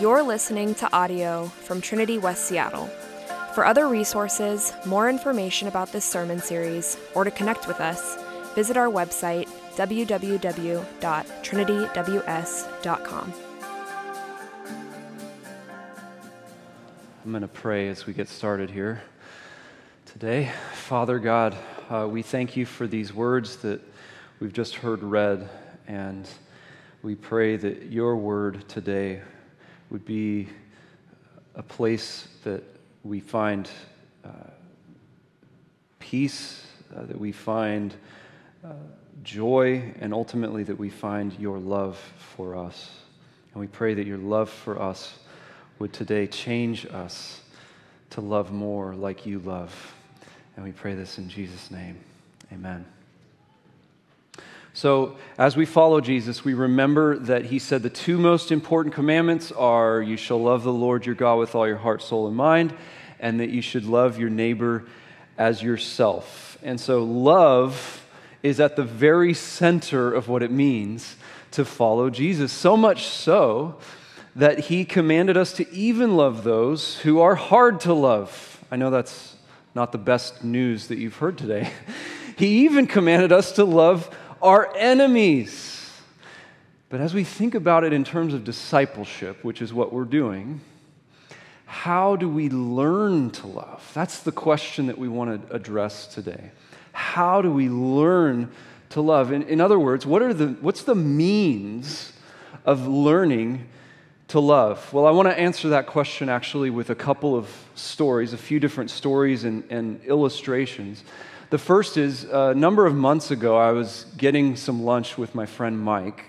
You're listening to audio from Trinity West Seattle. For other resources, more information about this sermon series, or to connect with us, visit our website www.trinityws.com. I'm going to pray as we get started here today. Father God, uh, we thank you for these words that we've just heard read, and we pray that your word today would be a place that we find uh, peace, uh, that we find uh, joy, and ultimately that we find your love for us. And we pray that your love for us would today change us to love more like you love. And we pray this in Jesus' name. Amen. So, as we follow Jesus, we remember that he said the two most important commandments are you shall love the Lord your God with all your heart, soul, and mind, and that you should love your neighbor as yourself. And so, love is at the very center of what it means to follow Jesus. So much so that he commanded us to even love those who are hard to love. I know that's not the best news that you've heard today. He even commanded us to love our enemies. But as we think about it in terms of discipleship, which is what we're doing, how do we learn to love? That's the question that we want to address today. How do we learn to love? In, in other words, what are the, what's the means of learning to love? Well, I want to answer that question actually with a couple of stories, a few different stories and, and illustrations. The first is a number of months ago, I was getting some lunch with my friend Mike,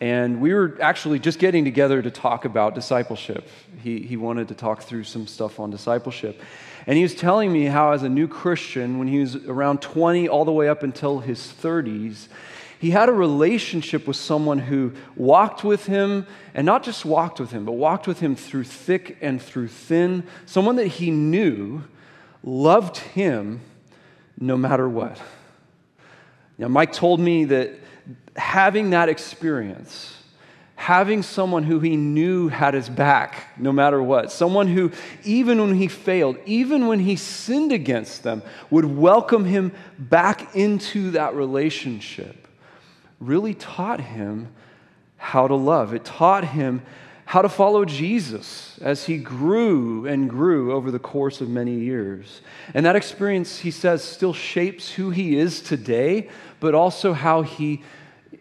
and we were actually just getting together to talk about discipleship. He, he wanted to talk through some stuff on discipleship. And he was telling me how, as a new Christian, when he was around 20 all the way up until his 30s, he had a relationship with someone who walked with him, and not just walked with him, but walked with him through thick and through thin. Someone that he knew loved him no matter what. Now, Mike told me that having that experience, having someone who he knew had his back no matter what, someone who, even when he failed, even when he sinned against them, would welcome him back into that relationship really taught him how to love. It taught him how to follow Jesus as he grew and grew over the course of many years. And that experience, he says, still shapes who he is today, but also how he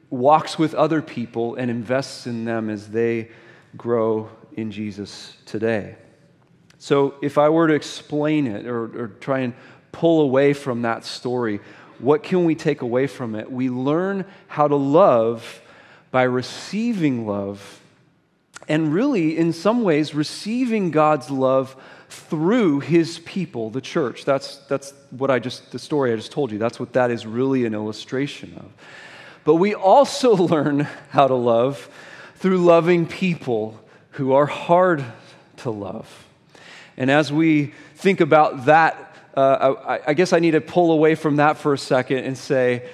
walks with other people and invests in them as they grow in Jesus today. So, if I were to explain it or, or try and pull away from that story, what can we take away from it? We learn how to love by receiving love, and really, in some ways, receiving God's love through his people, the church. That's, that's what I just, the story I just told you, that's what that is really an illustration of. But we also learn how to love through loving people who are hard to love. And as we think about that uh, I, I, guess I need to pull away from that for a second and say,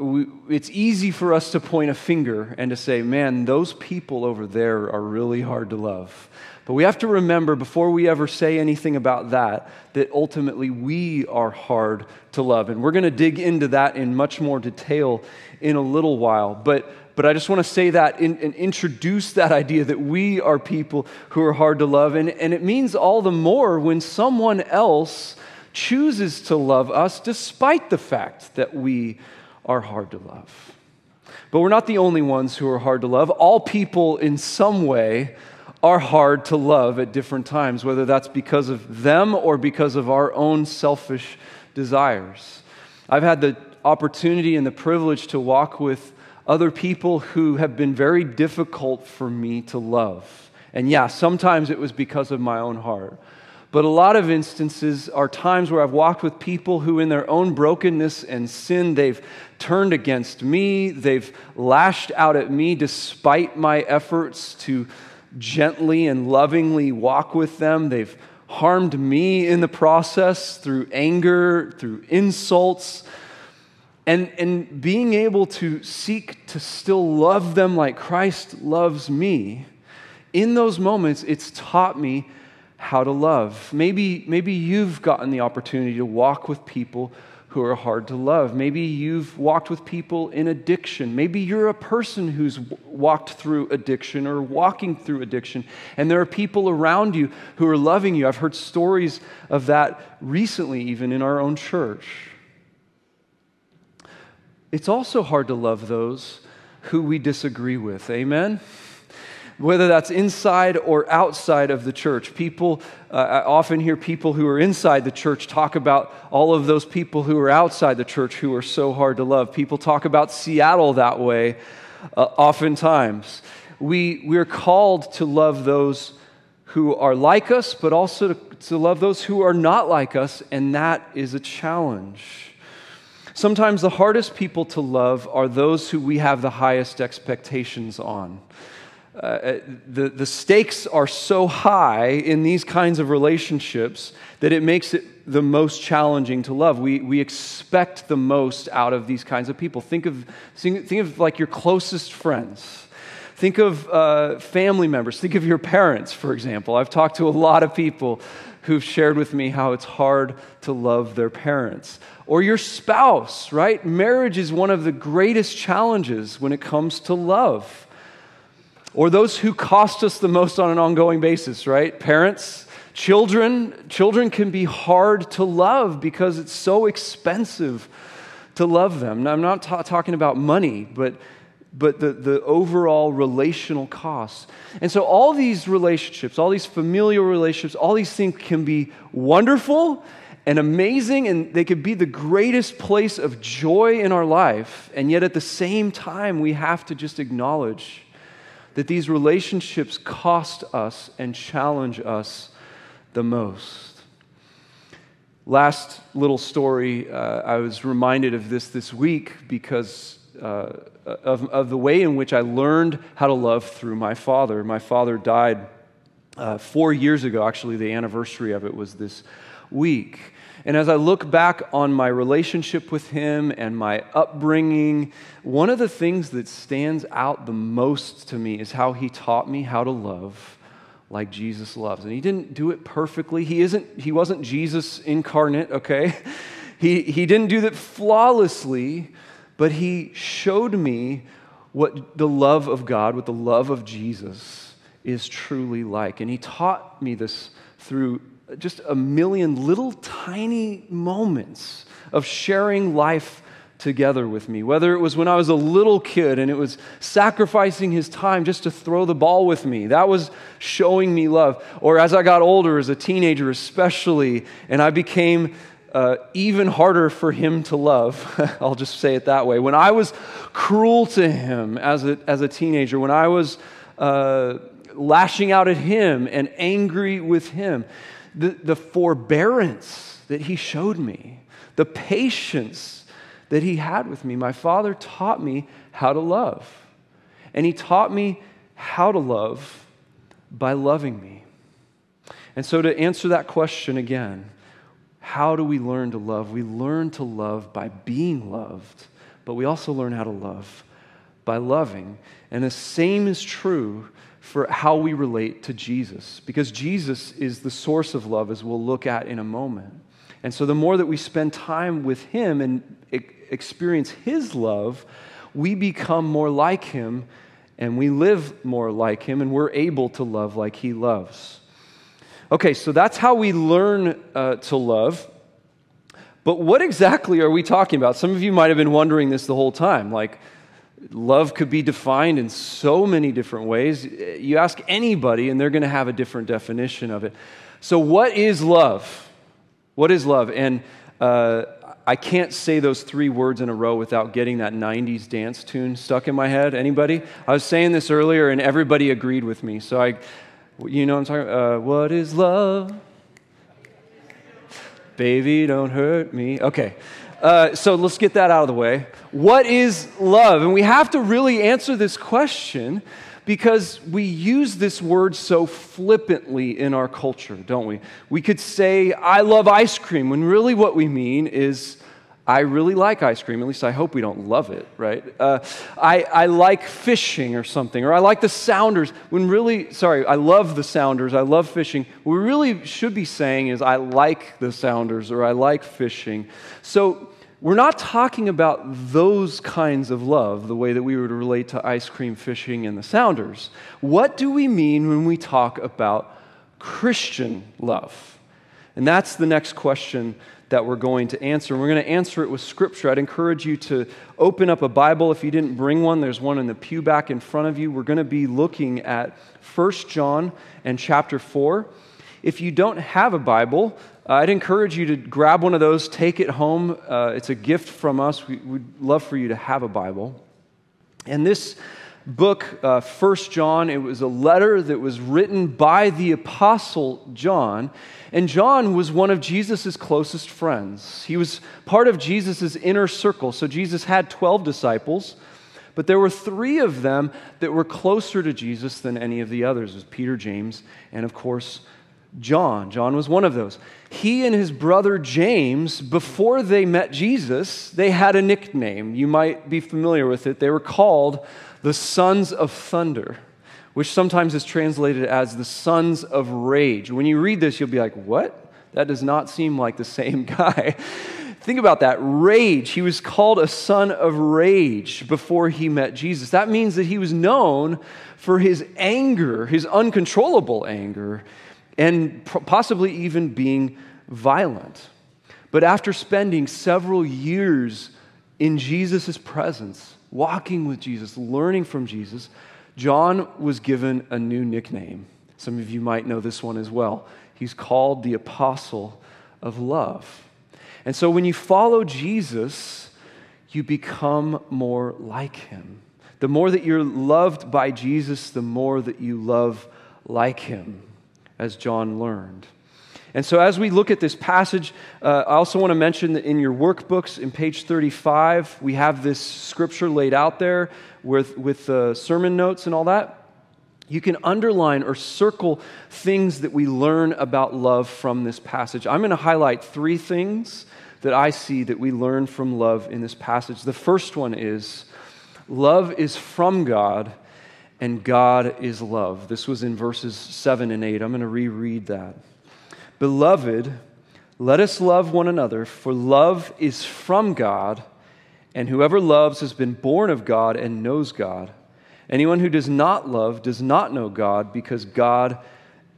we, it's easy for us to point a finger and to say, man, those people over there are really hard to love. But we have to remember before we ever say anything about that, that ultimately we are hard to love. And we're going to dig into that in much more detail in a little while. But but I just want to say that and, and, introduce that idea that we are people who are hard to love. And, and it means all the more when someone else chooses to love us despite the fact that we are hard to love. But we're not the only ones who are hard to love. All people, in some way, are hard to love at different times, whether that's because of them or because of our own selfish desires. I've had the opportunity and the privilege to walk with other people who have been very difficult for me to love. And yeah, sometimes it was because of my own heart. But a lot of instances are times where I've walked with people who, in their own brokenness and sin, they've turned against me, they've lashed out at me despite my efforts to gently and lovingly walk with them. They've harmed me in the process through anger, through insults. And, and being able to seek to still love them like Christ loves me, in those moments, it's taught me how to love. Maybe, maybe you've gotten the opportunity to walk with people who are hard to love. Maybe you've walked with people in addiction. Maybe you're a person who's walked through addiction or walking through addiction, and there are people around you who are loving you. I've heard stories of that recently, even in our own church. It's also hard to love those who we disagree with. Amen? Whether that's inside or outside of the church. People, uh, I often hear people who are inside the church talk about all of those people who are outside the church who are so hard to love. People talk about Seattle that way uh, oftentimes. We, we're called to love those who are like us, but also to, to love those who are not like us, and that is a challenge. Sometimes the hardest people to love are those who we have the highest expectations on. Uh, the, the stakes are so high in these kinds of relationships that it makes it the most challenging to love. We, we expect the most out of these kinds of people. Think of, think, think of like your closest friends. Think of uh, family members. Think of your parents, for example. I've talked to a lot of people who've shared with me how it's hard to love their parents. Or your spouse, right? Marriage is one of the greatest challenges when it comes to love or those who cost us the most on an ongoing basis, right? Parents, children, children can be hard to love because it's so expensive to love them. Now, I'm not ta- talking about money, but but the, the overall relational costs. And so, all these relationships, all these familial relationships, all these things can be wonderful and amazing, and they could be the greatest place of joy in our life. And yet, at the same time, we have to just acknowledge that these relationships cost us and challenge us the most. Last little story, uh, I was reminded of this this week because uh, of, of the way in which I learned how to love through my father. My father died uh, four years ago, actually, the anniversary of it was this week. And as I look back on my relationship with him and my upbringing, one of the things that stands out the most to me is how he taught me how to love like Jesus loves. And he didn't do it perfectly. He isn't he wasn't Jesus incarnate, okay? He he didn't do that flawlessly, but he showed me what the love of God, what the love of Jesus is truly like. And he taught me this through just a million little tiny moments of sharing life together with me. Whether it was when I was a little kid and it was sacrificing his time just to throw the ball with me, that was showing me love. Or as I got older, as a teenager especially, and I became uh, even harder for him to love. I'll just say it that way. When I was cruel to him as a, as a teenager, when I was uh, lashing out at him and angry with him, the, the forbearance that he showed me, the patience that he had with me. My father taught me how to love. And he taught me how to love by loving me. And so, to answer that question again, how do we learn to love? We learn to love by being loved, but we also learn how to love by loving. And the same is true for how we relate to Jesus, because Jesus is the source of love, as we'll look at in a moment. And so, the more that we spend time with Him and experience His love, we become more like Him and we live more like Him, and we're able to love like He loves. Okay, so that's how we learn uh, to love. But what exactly are we talking about? Some of you might have been wondering this the whole time. Like, Love could be defined in so many different ways. You ask anybody, and they're going to have a different definition of it. So, what is love? What is love? And uh, I can't say those three words in a row without getting that 90s dance tune stuck in my head. Anybody? I was saying this earlier, and everybody agreed with me. So, I, you know what I'm talking uh, What is love? Baby, don't hurt me. Okay. Uh, so let's get that out of the way. What is love? And we have to really answer this question because we use this word so flippantly in our culture, don't we? We could say, I love ice cream, when really what we mean is, I really like ice cream. At least I hope we don't love it, right? Uh, I, I like fishing or something, or I like the Sounders. When really, sorry, I love the Sounders. I love fishing. What we really should be saying is, I like the Sounders or I like fishing. So we're not talking about those kinds of love, the way that we would relate to ice cream, fishing, and the Sounders. What do we mean when we talk about Christian love? And that's the next question that we're going to answer. And we're going to answer it with scripture. I'd encourage you to open up a Bible. If you didn't bring one, there's one in the pew back in front of you. We're going to be looking at 1 John and chapter 4. If you don't have a Bible, uh, I'd encourage you to grab one of those, take it home. Uh, it's a gift from us. We, would love for you to have a Bible. And this book, uh, 1 John, it was a letter that was written by the Apostle John. And John was one of Jesus' closest friends. He was part of Jesus' inner circle. So Jesus had 12 disciples, but there were three of them that were closer to Jesus than any of the others. It was Peter, James, and of course, John. John was one of those. He and his brother James, before they met Jesus, they had a nickname. You might be familiar with it. They were called the sons of thunder, which sometimes is translated as the sons of rage. When you read this, you'll be like, what? That does not seem like the same guy. Think about that rage. He was called a son of rage before he met Jesus. That means that he was known for his anger, his uncontrollable anger, and possibly even being violent. But after spending several years in Jesus' presence, walking with Jesus, learning from Jesus, John was given a new nickname. Some of you might know this one as well. He's called the Apostle of Love. And so when you follow Jesus, you become more like him. The more that you're loved by Jesus, the more that you love like him, as John learned. And so, as we look at this passage, uh, I also want to mention that in your workbooks, in page 35, we have this scripture laid out there with, with uh, sermon notes and all that. You can underline or circle things that we learn about love from this passage. I'm going to highlight three things that I see that we learn from love in this passage. The first one is love is from God and God is love. This was in verses 7 and 8. I'm going to reread that. Beloved, let us love one another, for love is from God, and whoever loves has been born of God and knows God. Anyone who does not love does not know God, because God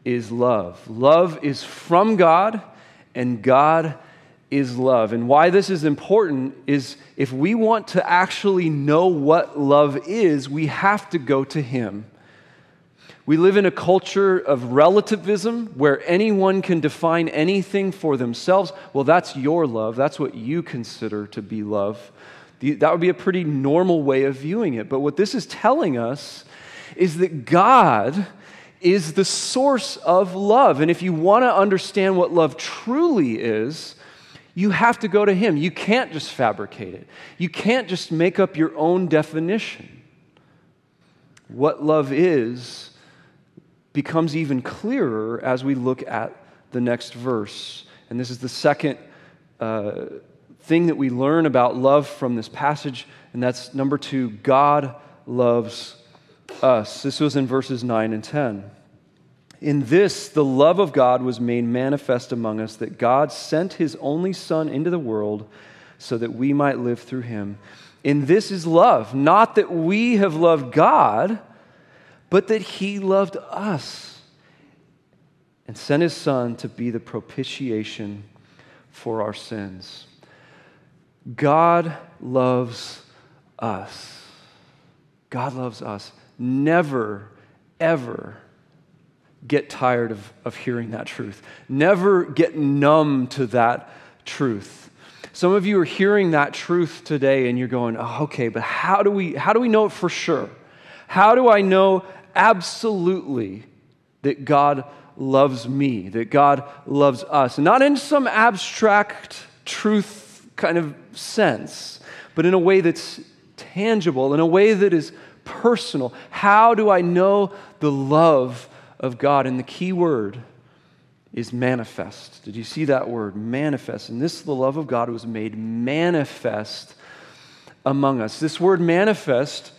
is love. Love is from God, and God is love. And why this is important is if we want to actually know what love is, we have to go to Him. We live in a culture of relativism where anyone can define anything for themselves. Well, that's your love. That's what you consider to be love. That would be a pretty normal way of viewing it. But what this is telling us is that God is the source of love. And if you want to understand what love truly is, you have to go to Him. You can't just fabricate it, you can't just make up your own definition. What love is, becomes even clearer as we look at the next verse. And this is the second uh, thing that we learn about love from this passage, and that's number two God loves us. This was in verses 9 and 10. In this, the love of God was made manifest among us, that God sent his only Son into the world so that we might live through him. In this is love, not that we have loved God but that he loved us and sent his son to be the propitiation for our sins. God loves us. God loves us. Never, ever get tired of, of hearing that truth. Never get numb to that truth. Some of you are hearing that truth today and you're going, oh, okay, but how do we how do we know it for sure? How do I know absolutely that God loves me, that God loves us. Not in some abstract truth kind of sense, but in a way that's tangible, in a way that is personal. How do I know the love of God? And the key word is manifest. Did you see that word? Manifest. And this, the love of God, was made manifest among us. This word manifest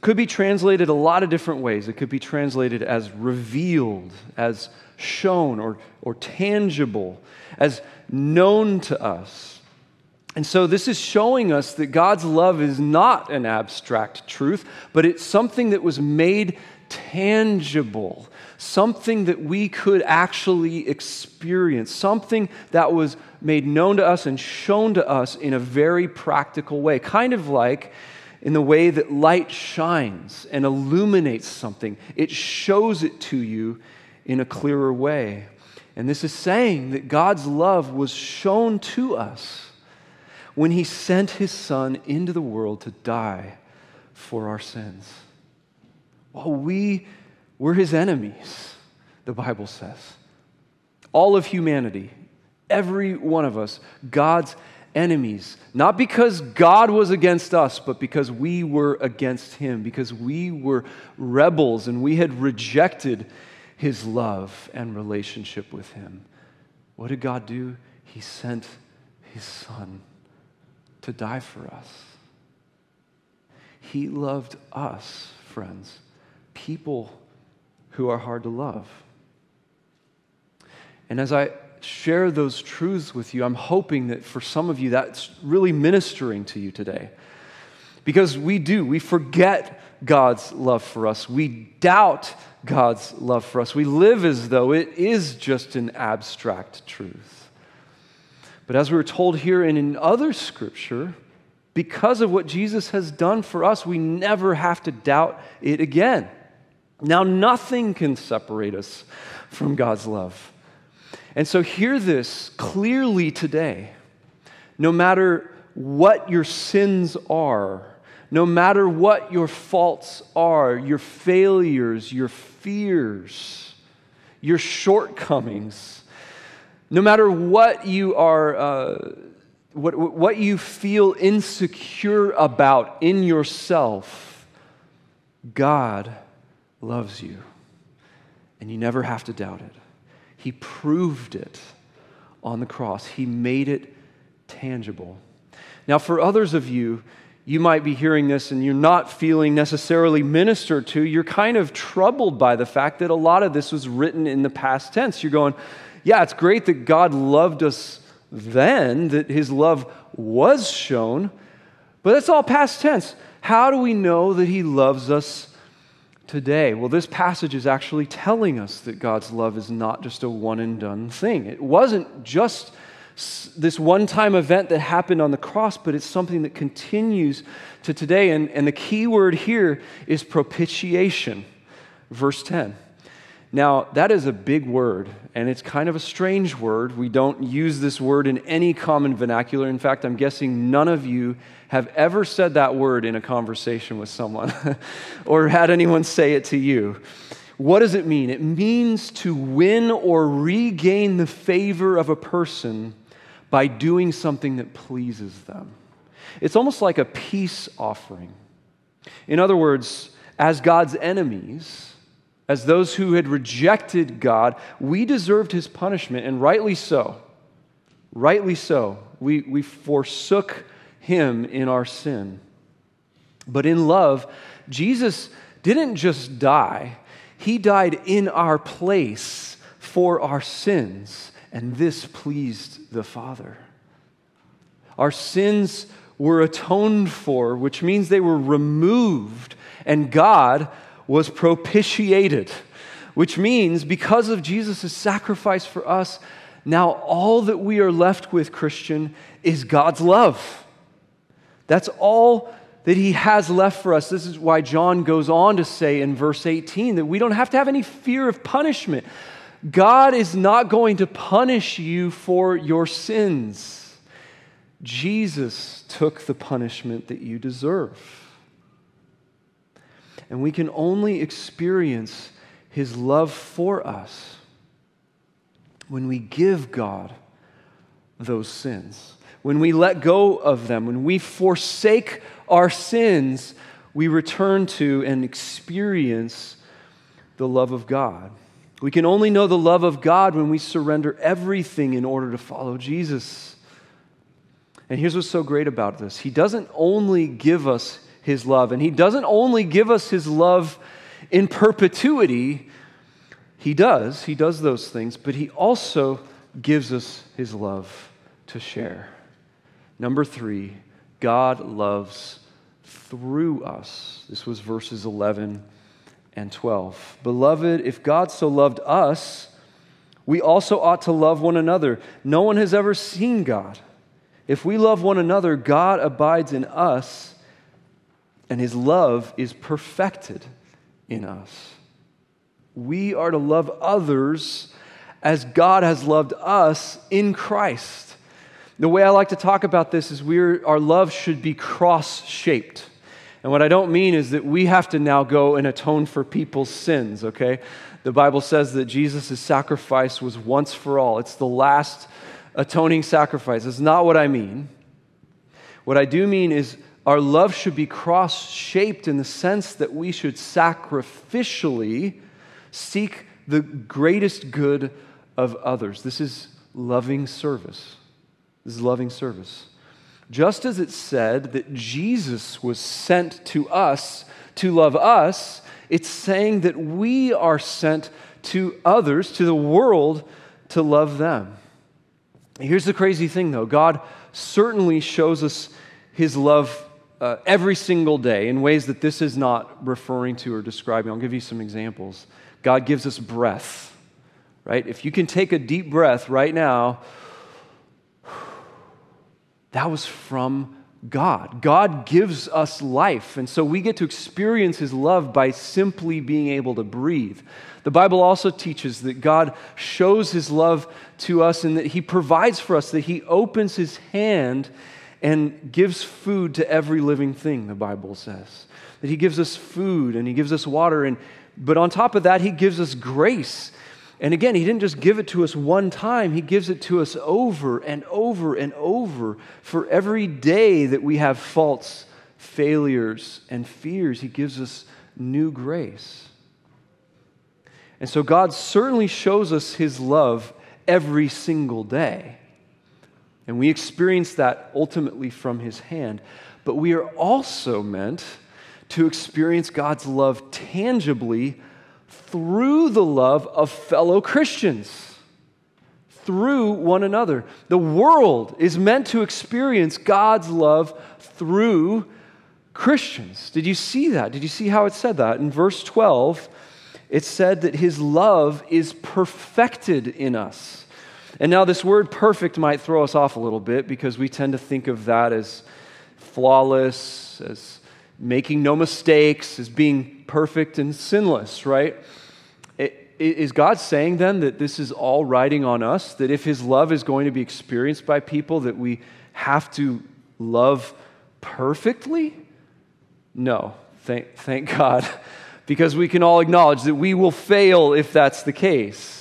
could be translated a lot of different ways. It could be translated as revealed, as shown, or, or tangible, as known to us. And so, this is showing us that God's love is not an abstract truth, but it's something that was made tangible, something that we could actually experience, something that was made known to us and shown to us in a very practical way, kind of like in the way that light shines and illuminates something, it shows it to you in a clearer way. And this is saying that God's love was shown to us when He sent His Son into the world to die for our sins. While we were His enemies, the Bible says. All of humanity, every one of us, God's enemies. Not because God was against us, but because we were against him, because we were rebels and we had rejected his love and relationship with him. What did God do? He sent his son to die for us. He loved us, friends, people who are hard to love. And as I share those truths with you, I'm hoping that for some of you that's really ministering to you today. Because we do, we forget God's love for us. We doubt God's love for us. We live as though it is just an abstract truth. But as we were told here and in other scripture, because of what Jesus has done for us, we never have to doubt it again. Now, nothing can separate us from God's love. And so, hear this clearly today. No matter what your sins are, no matter what your faults are, your failures, your fears, your shortcomings, no matter what you are, uh, what, what you feel insecure about in yourself, God loves you. And you never have to doubt it. He proved it on the cross, He made it tangible. Now, for others of you, you might be hearing this and you're not feeling necessarily ministered to. You're kind of troubled by the fact that a lot of this was written in the past tense. You're going, yeah, it's great that God loved us then, that his love was shown, but that's all past tense. How do we know that he loves us today? Well, this passage is actually telling us that God's love is not just a one and done thing. It wasn't just this one time event that happened on the cross, but it's something that continues to today. And, and the key word here is propitiation. Verse 10. Now, that is a big word, and it's kind of a strange word. We don't use this word in any common vernacular. In fact, I'm guessing none of you have ever said that word in a conversation with someone or had anyone say it to you. What does it mean? It means to win or regain the favor of a person by doing something that pleases them. It's almost like a peace offering. In other words, as God's enemies, as those who had rejected God, we deserved his punishment, and rightly so. Rightly so. We, we forsook him in our sin. But in love, Jesus didn't just die, he died in our place for our sins, and this pleased the Father. Our sins were atoned for, which means they were removed, and God was propitiated, which means because of Jesus' sacrifice for us, now all that we are left with, Christian, is God's love. That's all that he has left for us. This is why John goes on to say in verse 18 that we don't have to have any fear of punishment. God is not going to punish you for your sins. Jesus took the punishment that you deserve. And we can only experience his love for us when we give God those sins when we let go of them, when we forsake our sins, we return to and experience the love of God. We can only know the love of God when we surrender everything in order to follow Jesus. And here's what's so great about this He doesn't only give us His love, and He doesn't only give us His love in perpetuity. He does, He does those things, but He also gives us His love to share. Number three, God loves through us. This was verses 11 and 12. Beloved, if God so loved us, we also ought to love one another. No one has ever seen God. If we love one another, God abides in us, and his love is perfected in us. We are to love others as God has loved us in Christ. The way I like to talk about this is we our love should be cross shaped. And what I don't mean is that we have to now go and atone for people's sins, okay? The Bible says that Jesus' sacrifice was once for all. It's the last atoning sacrifice. It's not what I mean. What I do mean is our love should be cross shaped in the sense that we should sacrificially seek the greatest good of others. This is loving service. This is loving service. Just as it said that Jesus was sent to us to love us, it's saying that we are sent to others, to the world, to love them. Here's the crazy thing, though God certainly shows us his love uh, every single day in ways that this is not referring to or describing. I'll give you some examples. God gives us breath, right? If you can take a deep breath right now, that was from God. God gives us life. And so we get to experience His love by simply being able to breathe. The Bible also teaches that God shows His love to us and that He provides for us, that He opens His hand and gives food to every living thing, the Bible says. That He gives us food and He gives us water. And, but on top of that, He gives us grace and again, he didn't just give it to us one time, he gives it to us over and over and over. For every day that we have faults, failures, and fears, he gives us new grace. And so God certainly shows us his love every single day. And we experience that ultimately from his hand. But we are also meant to experience God's love tangibly through the love of fellow Christians, through one another. The world is meant to experience God's love through Christians. Did you see that? Did you see how it said that? In verse 12, it said that his love is perfected in us. And now, this word perfect might throw us off a little bit because we tend to think of that as flawless, as making no mistakes, as being perfect and sinless, right? Is God saying then that this is all riding on us? That if His love is going to be experienced by people, that we have to love perfectly? No, thank, thank God, because we can all acknowledge that we will fail if that's the case.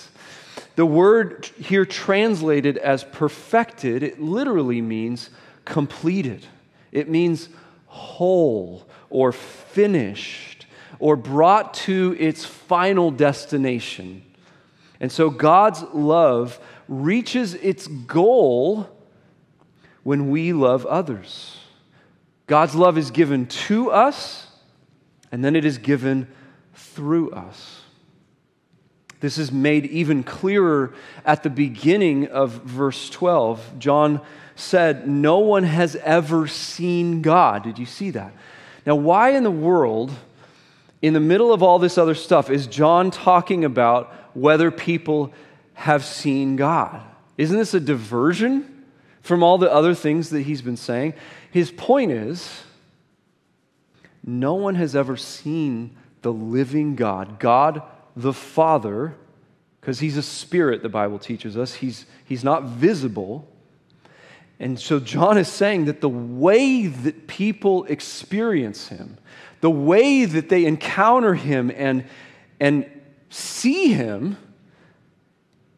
The word here translated as perfected, it literally means completed. It means whole or finished or brought to its final destination. And so God's love reaches its goal when we love others. God's love is given to us, and then it is given through us. This is made even clearer at the beginning of verse 12. John said, No one has ever seen God. Did you see that? Now, why in the world in the middle of all this other stuff, is John talking about whether people have seen God. Isn't this a diversion from all the other things that he's been saying? His point is no one has ever seen the living God, God the Father, because he's a spirit, the Bible teaches us. He's, he's not visible. And so John is saying that the way that people experience him, the way that they encounter him and, and see him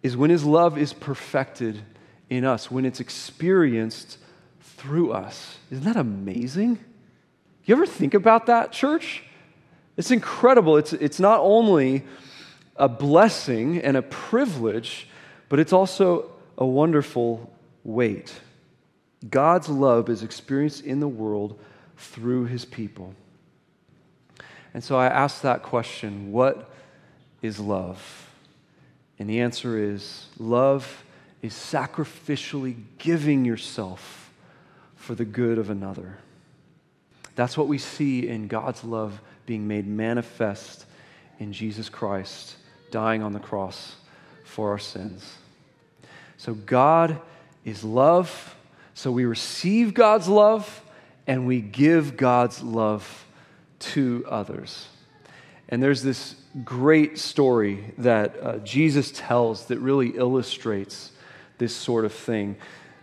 is when his love is perfected in us, when it's experienced through us. Isn't that amazing? You ever think about that, church? It's incredible. It's, it's not only a blessing and a privilege, but it's also a wonderful weight. God's love is experienced in the world through his people. And so I ask that question what is love? And the answer is love is sacrificially giving yourself for the good of another. That's what we see in God's love being made manifest in Jesus Christ dying on the cross for our sins. So God is love. So we receive God's love and we give God's love to others. And there's this great story that uh, Jesus tells that really illustrates this sort of thing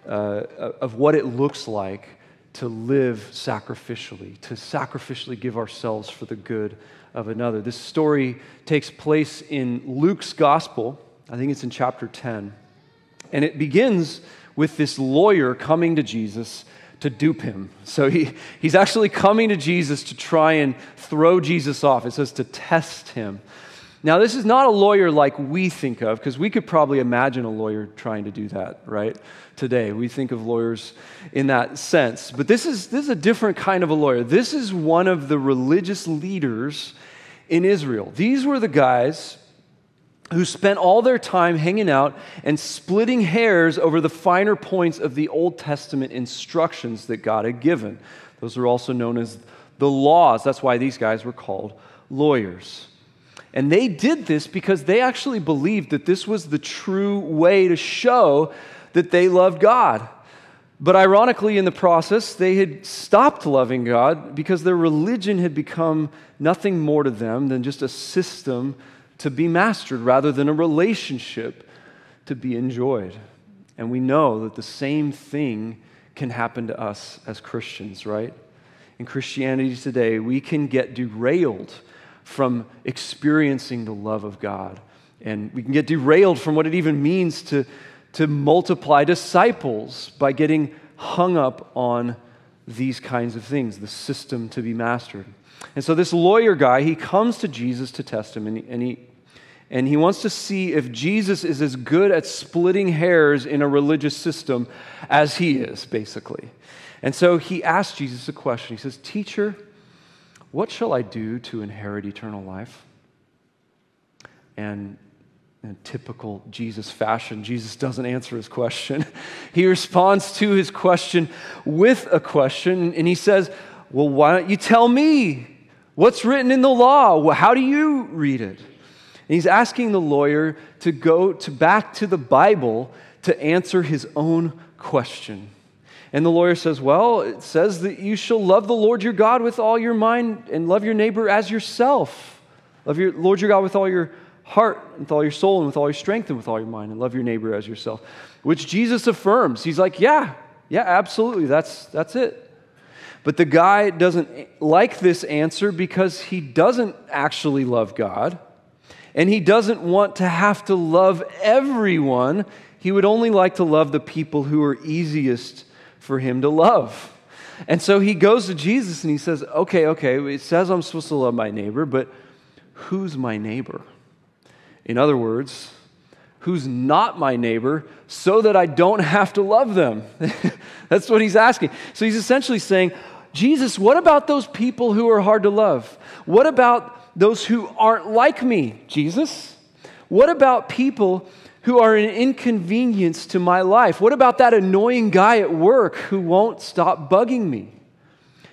uh, of what it looks like to live sacrificially, to sacrificially give ourselves for the good of another. This story takes place in Luke's gospel. I think it's in chapter 10. And it begins with this lawyer coming to Jesus to dupe him. So he, he's actually coming to Jesus to try and throw Jesus off. It says to test him. Now, this is not a lawyer like we think of, because we could probably imagine a lawyer trying to do that, right? Today, we think of lawyers in that sense. But this is, this is a different kind of a lawyer. This is one of the religious leaders in Israel. These were the guys who spent all their time hanging out and splitting hairs over the finer points of the Old Testament instructions that God had given. Those are also known as the laws. That's why these guys were called lawyers. And they did this because they actually believed that this was the true way to show that they loved God. But ironically, in the process, they had stopped loving God because their religion had become nothing more to them than just a system to be mastered rather than a relationship to be enjoyed. And we know that the same thing can happen to us as Christians, right? In Christianity today, we can get derailed from experiencing the love of God. And we can get derailed from what it even means to to multiply disciples by getting hung up on these kinds of things, the system to be mastered. And so this lawyer guy, he comes to Jesus to test him, and he, and he, and he wants to see if Jesus is as good at splitting hairs in a religious system as he is, basically. And so he asks Jesus a question. He says, Teacher, what shall I do to inherit eternal life? And in typical Jesus fashion, Jesus doesn't answer his question. He responds to his question with a question, and he says, Well, why don't you tell me? What's written in the law? How do you read it? And he's asking the lawyer to go to back to the Bible to answer his own question. And the lawyer says, Well, it says that you shall love the Lord your God with all your mind and love your neighbor as yourself. Love your Lord your God with all your heart, with all your soul, and with all your strength, and with all your mind, and love your neighbor as yourself, which Jesus affirms. He's like, yeah, yeah, absolutely, that's, that's it. But the guy doesn't like this answer because he doesn't actually love God, and he doesn't want to have to love everyone. He would only like to love the people who are easiest for him to love. And so he goes to Jesus and he says, Okay, okay, it says I'm supposed to love my neighbor, but who's my neighbor? In other words, who's not my neighbor so that I don't have to love them? That's what he's asking. So he's essentially saying, Jesus, what about those people who are hard to love? What about those who aren't like me, Jesus? What about people who are an inconvenience to my life? What about that annoying guy at work who won't stop bugging me?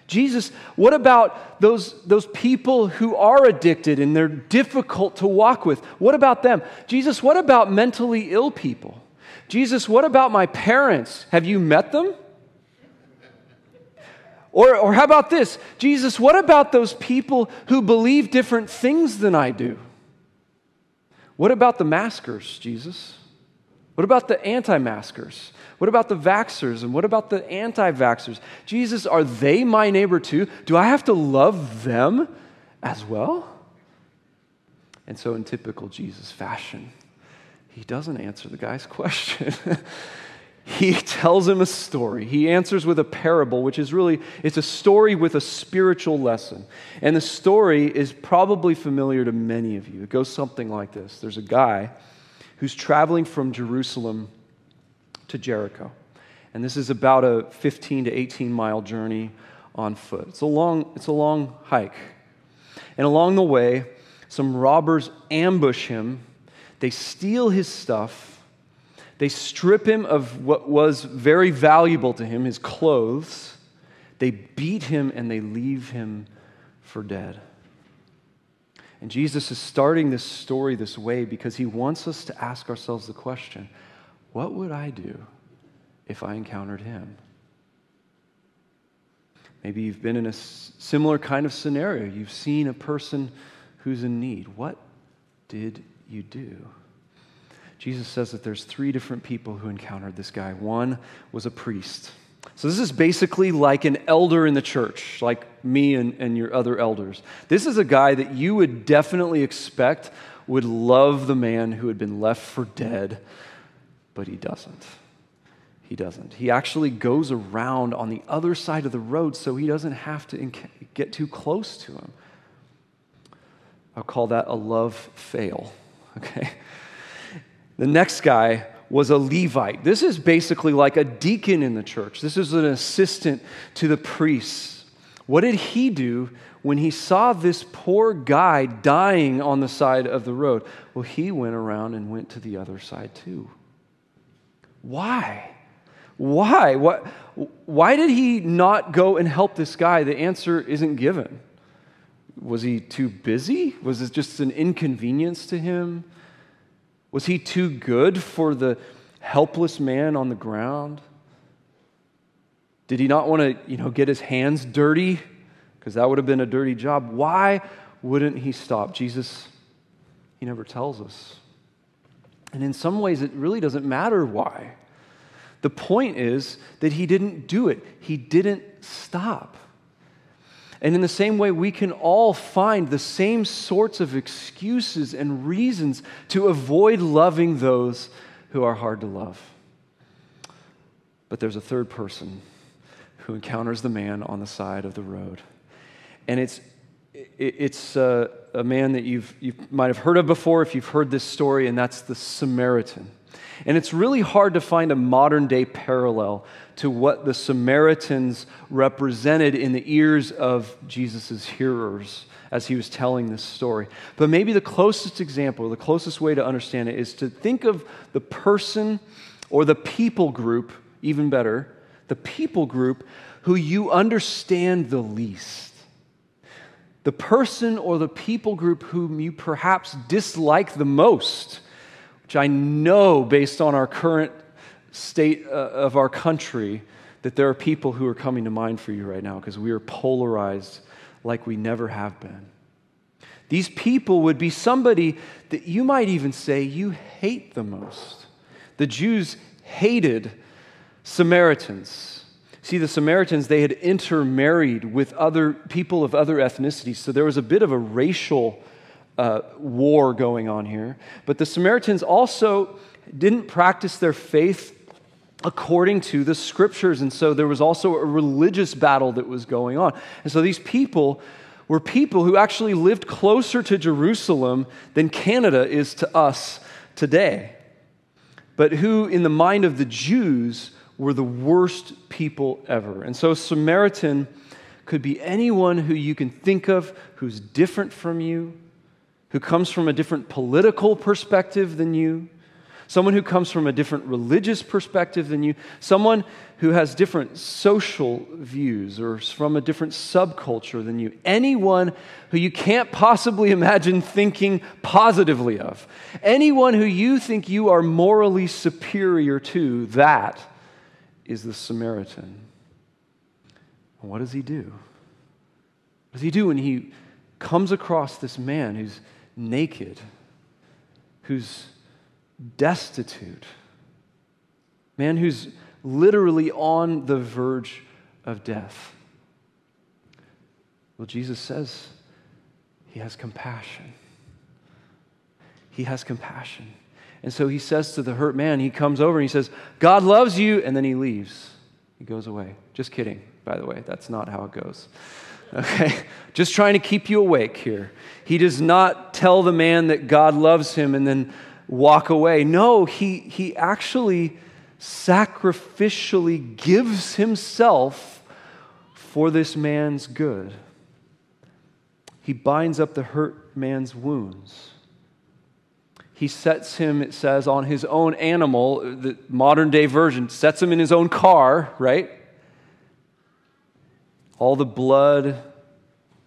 Jesus, what about those, those people who are addicted and they're difficult to walk with? What about them? Jesus, what about mentally ill people? Jesus, what about my parents? Have you met them? Or, or how about this? Jesus, what about those people who believe different things than I do? What about the maskers, Jesus? What about the anti maskers? What about the vaxxers? And what about the anti vaxxers? Jesus, are they my neighbor too? Do I have to love them as well? And so, in typical Jesus fashion, he doesn't answer the guy's question. He tells him a story. He answers with a parable, which is really it's a story with a spiritual lesson. And the story is probably familiar to many of you. It goes something like this. There's a guy who's traveling from Jerusalem to Jericho. And this is about a 15 to 18 mile journey on foot. It's a long, it's a long hike. And along the way, some robbers ambush him. They steal his stuff they strip him of what was very valuable to him, his clothes. They beat him and they leave him for dead. And Jesus is starting this story this way because he wants us to ask ourselves the question what would I do if I encountered him? Maybe you've been in a similar kind of scenario. You've seen a person who's in need. What did you do? Jesus says that there's three different people who encountered this guy. One was a priest. So, this is basically like an elder in the church, like me and, and your other elders. This is a guy that you would definitely expect would love the man who had been left for dead, but he doesn't. He doesn't. He actually goes around on the other side of the road so he doesn't have to get too close to him. I'll call that a love fail, okay? The next guy was a Levite. This is basically like a deacon in the church. This is an assistant to the priests. What did he do when he saw this poor guy dying on the side of the road? Well, he went around and went to the other side too. Why? Why? What, why did he not go and help this guy? The answer isn't given. Was he too busy? Was it just an inconvenience to him? Was he too good for the helpless man on the ground? Did he not want to, you know, get his hands dirty? Because that would have been a dirty job. Why wouldn't he stop? Jesus, he never tells us. And in some ways, it really doesn't matter why. The point is that he didn't do it, he didn't stop. And in the same way, we can all find the same sorts of excuses and reasons to avoid loving those who are hard to love. But there's a third person who encounters the man on the side of the road. And it's, it's a, uh, a man that you've, you might have heard of before if you've heard this story, and that's the Samaritan. And it's really hard to find a modern day parallel to what the Samaritans represented in the ears of Jesus' hearers as he was telling this story. But maybe the closest example, the closest way to understand it is to think of the person or the people group, even better, the people group who you understand the least. The person or the people group whom you perhaps dislike the most which I know based on our current state uh, of our country that there are people who are coming to mind for you right now because we are polarized like we never have been. These people would be somebody that you might even say you hate the most. The Jews hated Samaritans. See, the Samaritans, they had intermarried with other people of other ethnicities, so there was a bit of a racial uh, war going on here. But the Samaritans also didn't practice their faith according to the scriptures. And so there was also a religious battle that was going on. And so these people were people who actually lived closer to Jerusalem than Canada is to us today, but who, in the mind of the Jews, were the worst people ever. And so Samaritan could be anyone who you can think of who's different from you, who comes from a different political perspective than you, someone who comes from a different religious perspective than you, someone who has different social views or from a different subculture than you, anyone who you can't possibly imagine thinking positively of, anyone who you think you are morally superior to, that is the Samaritan. What does he do? What does he do when he comes across this man who's naked, who's destitute, man who's literally on the verge of death. Well, Jesus says he has compassion. He has compassion. And so he says to the hurt man, he comes over and he says, God loves you, and then he leaves. He goes away. Just kidding, by the way. That's not how it goes. Okay? Just trying to keep you awake here. He does not tell the man that God loves him and then walk away. No, he, he actually sacrificially gives himself for this man's good. He binds up the hurt man's wounds. He sets him, it says, on his own animal. The modern day version sets him in his own car, right? All the blood,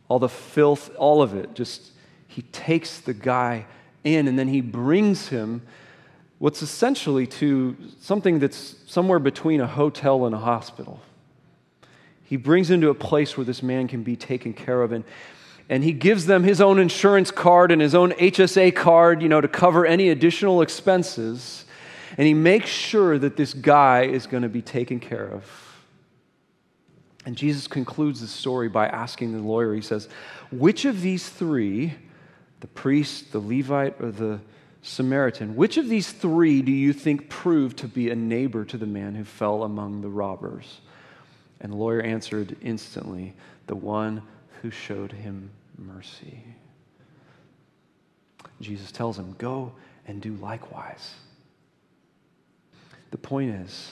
all the filth, all of it. Just, he takes the guy in and then he brings him what's essentially to something that's somewhere between a hotel and a hospital. He brings him to a place where this man can be taken care of. And, and he gives them his own insurance card and his own HSA card, you know, to cover any additional expenses. And he makes sure that this guy is going to be taken care of. And Jesus concludes the story by asking the lawyer, he says, Which of these three, the priest, the Levite, or the Samaritan, which of these three do you think proved to be a neighbor to the man who fell among the robbers? And the lawyer answered instantly, The one who showed him mercy. Jesus tells him, Go and do likewise. The point is,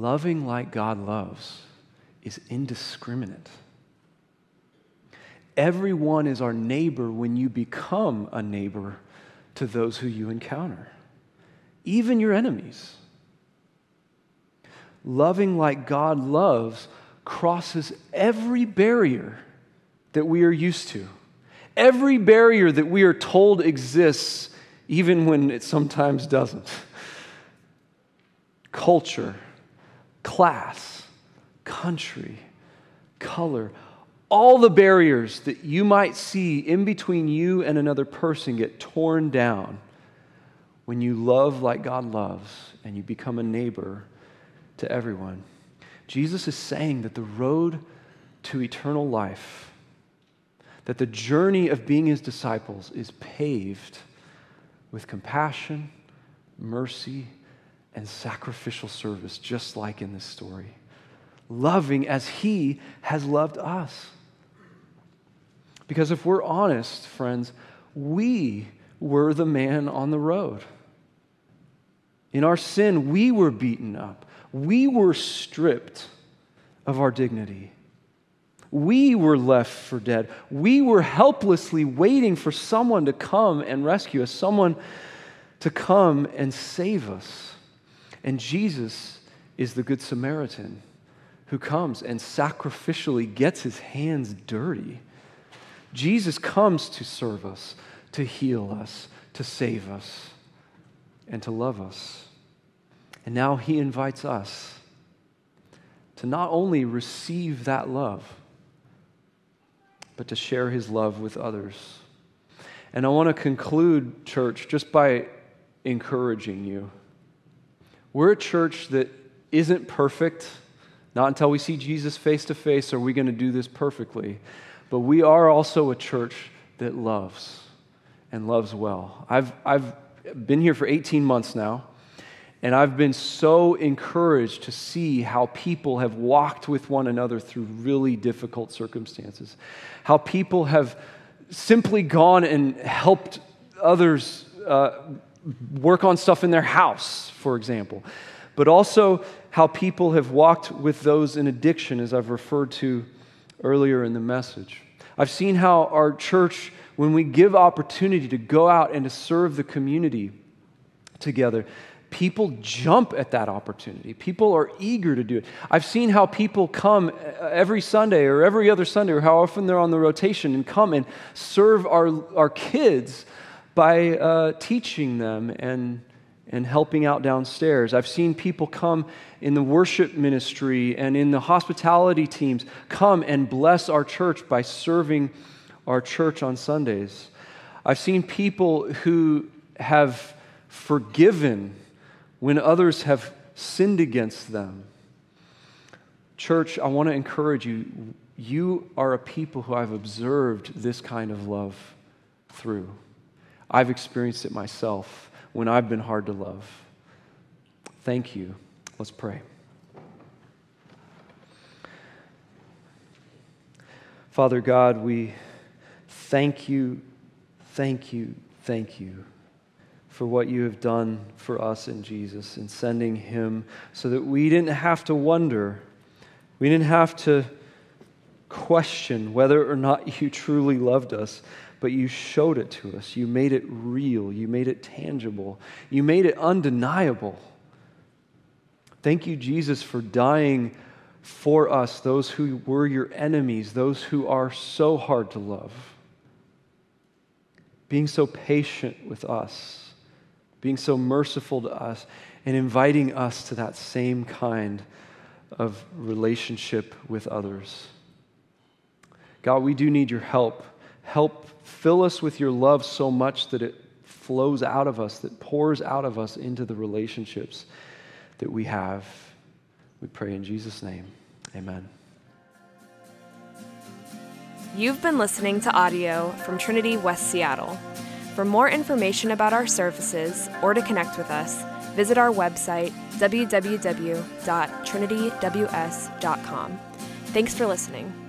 loving like God loves is indiscriminate. Everyone is our neighbor when you become a neighbor to those who you encounter, even your enemies. Loving like God loves crosses every barrier that we are used to, every barrier that we are told exists, even when it sometimes doesn't. Culture, class, country, color, all the barriers that you might see in between you and another person get torn down when you love like God loves and you become a neighbor to everyone. Jesus is saying that the road to eternal life, that the journey of being his disciples is paved with compassion, mercy, and sacrificial service, just like in this story. Loving as he has loved us. Because if we're honest, friends, we were the man on the road. In our sin, we were beaten up. We were stripped of our dignity. We were left for dead. We were helplessly waiting for someone to come and rescue us, someone to come and save us. And Jesus is the Good Samaritan who comes and sacrificially gets his hands dirty Jesus comes to serve us, to heal us, to save us, and to love us. And now he invites us to not only receive that love, but to share his love with others. And I want to conclude, church, just by encouraging you. We're a church that isn't perfect. Not until we see Jesus face to face are we going to do this perfectly. But we are also a church that loves and loves well. I've, I've been here for 18 months now, and I've been so encouraged to see how people have walked with one another through really difficult circumstances, how people have simply gone and helped others uh, work on stuff in their house, for example, but also how people have walked with those in addiction, as I've referred to earlier in the message. I've seen how our church, when we give opportunity to go out and to serve the community together, people jump at that opportunity. People are eager to do it. I've seen how people come uh, every Sunday or every other Sunday, or how often they're on the rotation, and come and serve our, our kids by uh, teaching them and and helping out downstairs. I've seen people come in the worship ministry and in the hospitality teams come and bless our church by serving our church on Sundays. I've seen people who have forgiven when others have sinned against them. Church, I want to encourage you. You are a people who I've observed this kind of love through. I've experienced it myself. when I've been hard to love. Thank you. Let's pray. Father God, we thank you, thank you, thank you for what you have done for us in Jesus in sending him so that we didn't have to wonder, we didn't have to question whether or not you truly loved us, but you showed it to us. You made it real, you made it tangible, you made it undeniable. Thank you, Jesus, for dying for us, those who were your enemies, those who are so hard to love. Being so patient with us, being so merciful to us, and inviting us to that same kind of relationship with others. God, we do need your help. Help fill us with your love so much that it flows out of us, that pours out of us into the relationships that we have. We pray in Jesus' name. Amen. You've been listening to audio from Trinity West Seattle. For more information about our services or to connect with us, visit our website, www.trinityws.com. Thanks for listening.